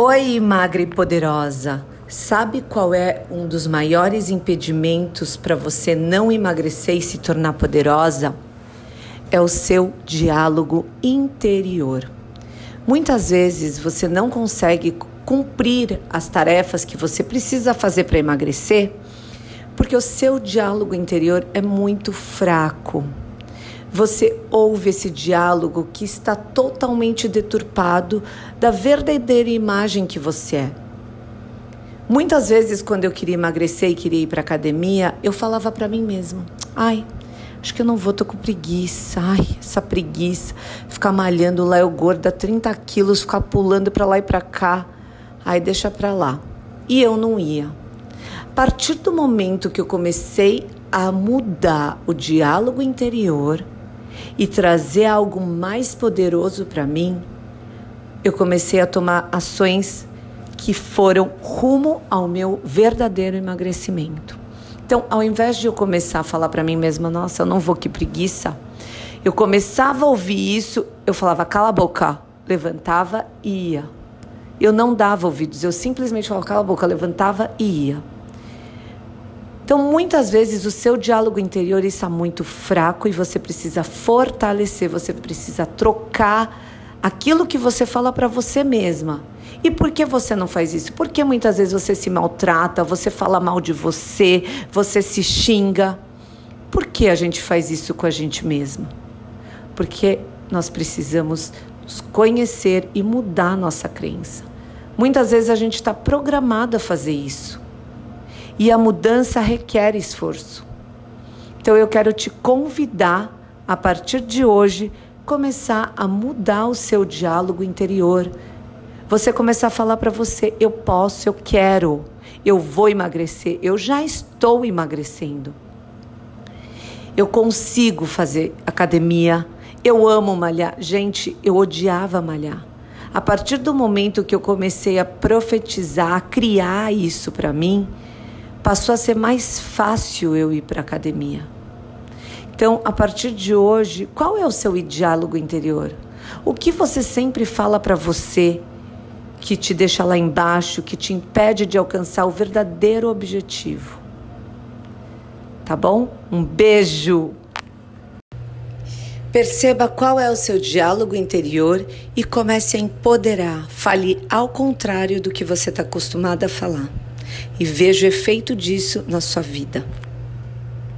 Oi, magra e poderosa. Sabe qual é um dos maiores impedimentos para você não emagrecer e se tornar poderosa? É o seu diálogo interior. Muitas vezes você não consegue cumprir as tarefas que você precisa fazer para emagrecer porque o seu diálogo interior é muito fraco. Você ouve esse diálogo que está totalmente deturpado da verdadeira imagem que você é. Muitas vezes, quando eu queria emagrecer e queria ir para academia, eu falava para mim mesma: ai, acho que eu não vou, tô com preguiça. Ai, essa preguiça. Ficar malhando lá, eu gorda, 30 quilos, ficar pulando para lá e para cá. Ai, deixa para lá. E eu não ia partir do momento que eu comecei a mudar o diálogo interior e trazer algo mais poderoso para mim, eu comecei a tomar ações que foram rumo ao meu verdadeiro emagrecimento. Então, ao invés de eu começar a falar para mim mesma, nossa, eu não vou, que preguiça, eu começava a ouvir isso, eu falava, cala a boca, levantava e ia. Eu não dava ouvidos, eu simplesmente falava, cala a boca, levantava e ia. Então, muitas vezes o seu diálogo interior está muito fraco e você precisa fortalecer, você precisa trocar aquilo que você fala para você mesma. E por que você não faz isso? Porque muitas vezes você se maltrata, você fala mal de você, você se xinga. Por que a gente faz isso com a gente mesma? Porque nós precisamos nos conhecer e mudar nossa crença. Muitas vezes a gente está programado a fazer isso. E a mudança requer esforço. Então eu quero te convidar a partir de hoje começar a mudar o seu diálogo interior. Você começar a falar para você: eu posso, eu quero, eu vou emagrecer, eu já estou emagrecendo. Eu consigo fazer academia, eu amo malhar. Gente, eu odiava malhar. A partir do momento que eu comecei a profetizar, a criar isso para mim, passou a ser mais fácil eu ir para a academia. Então, a partir de hoje, qual é o seu diálogo interior? O que você sempre fala para você que te deixa lá embaixo, que te impede de alcançar o verdadeiro objetivo? Tá bom? Um beijo! Perceba qual é o seu diálogo interior e comece a empoderar. Fale ao contrário do que você está acostumado a falar e veja o efeito disso na sua vida.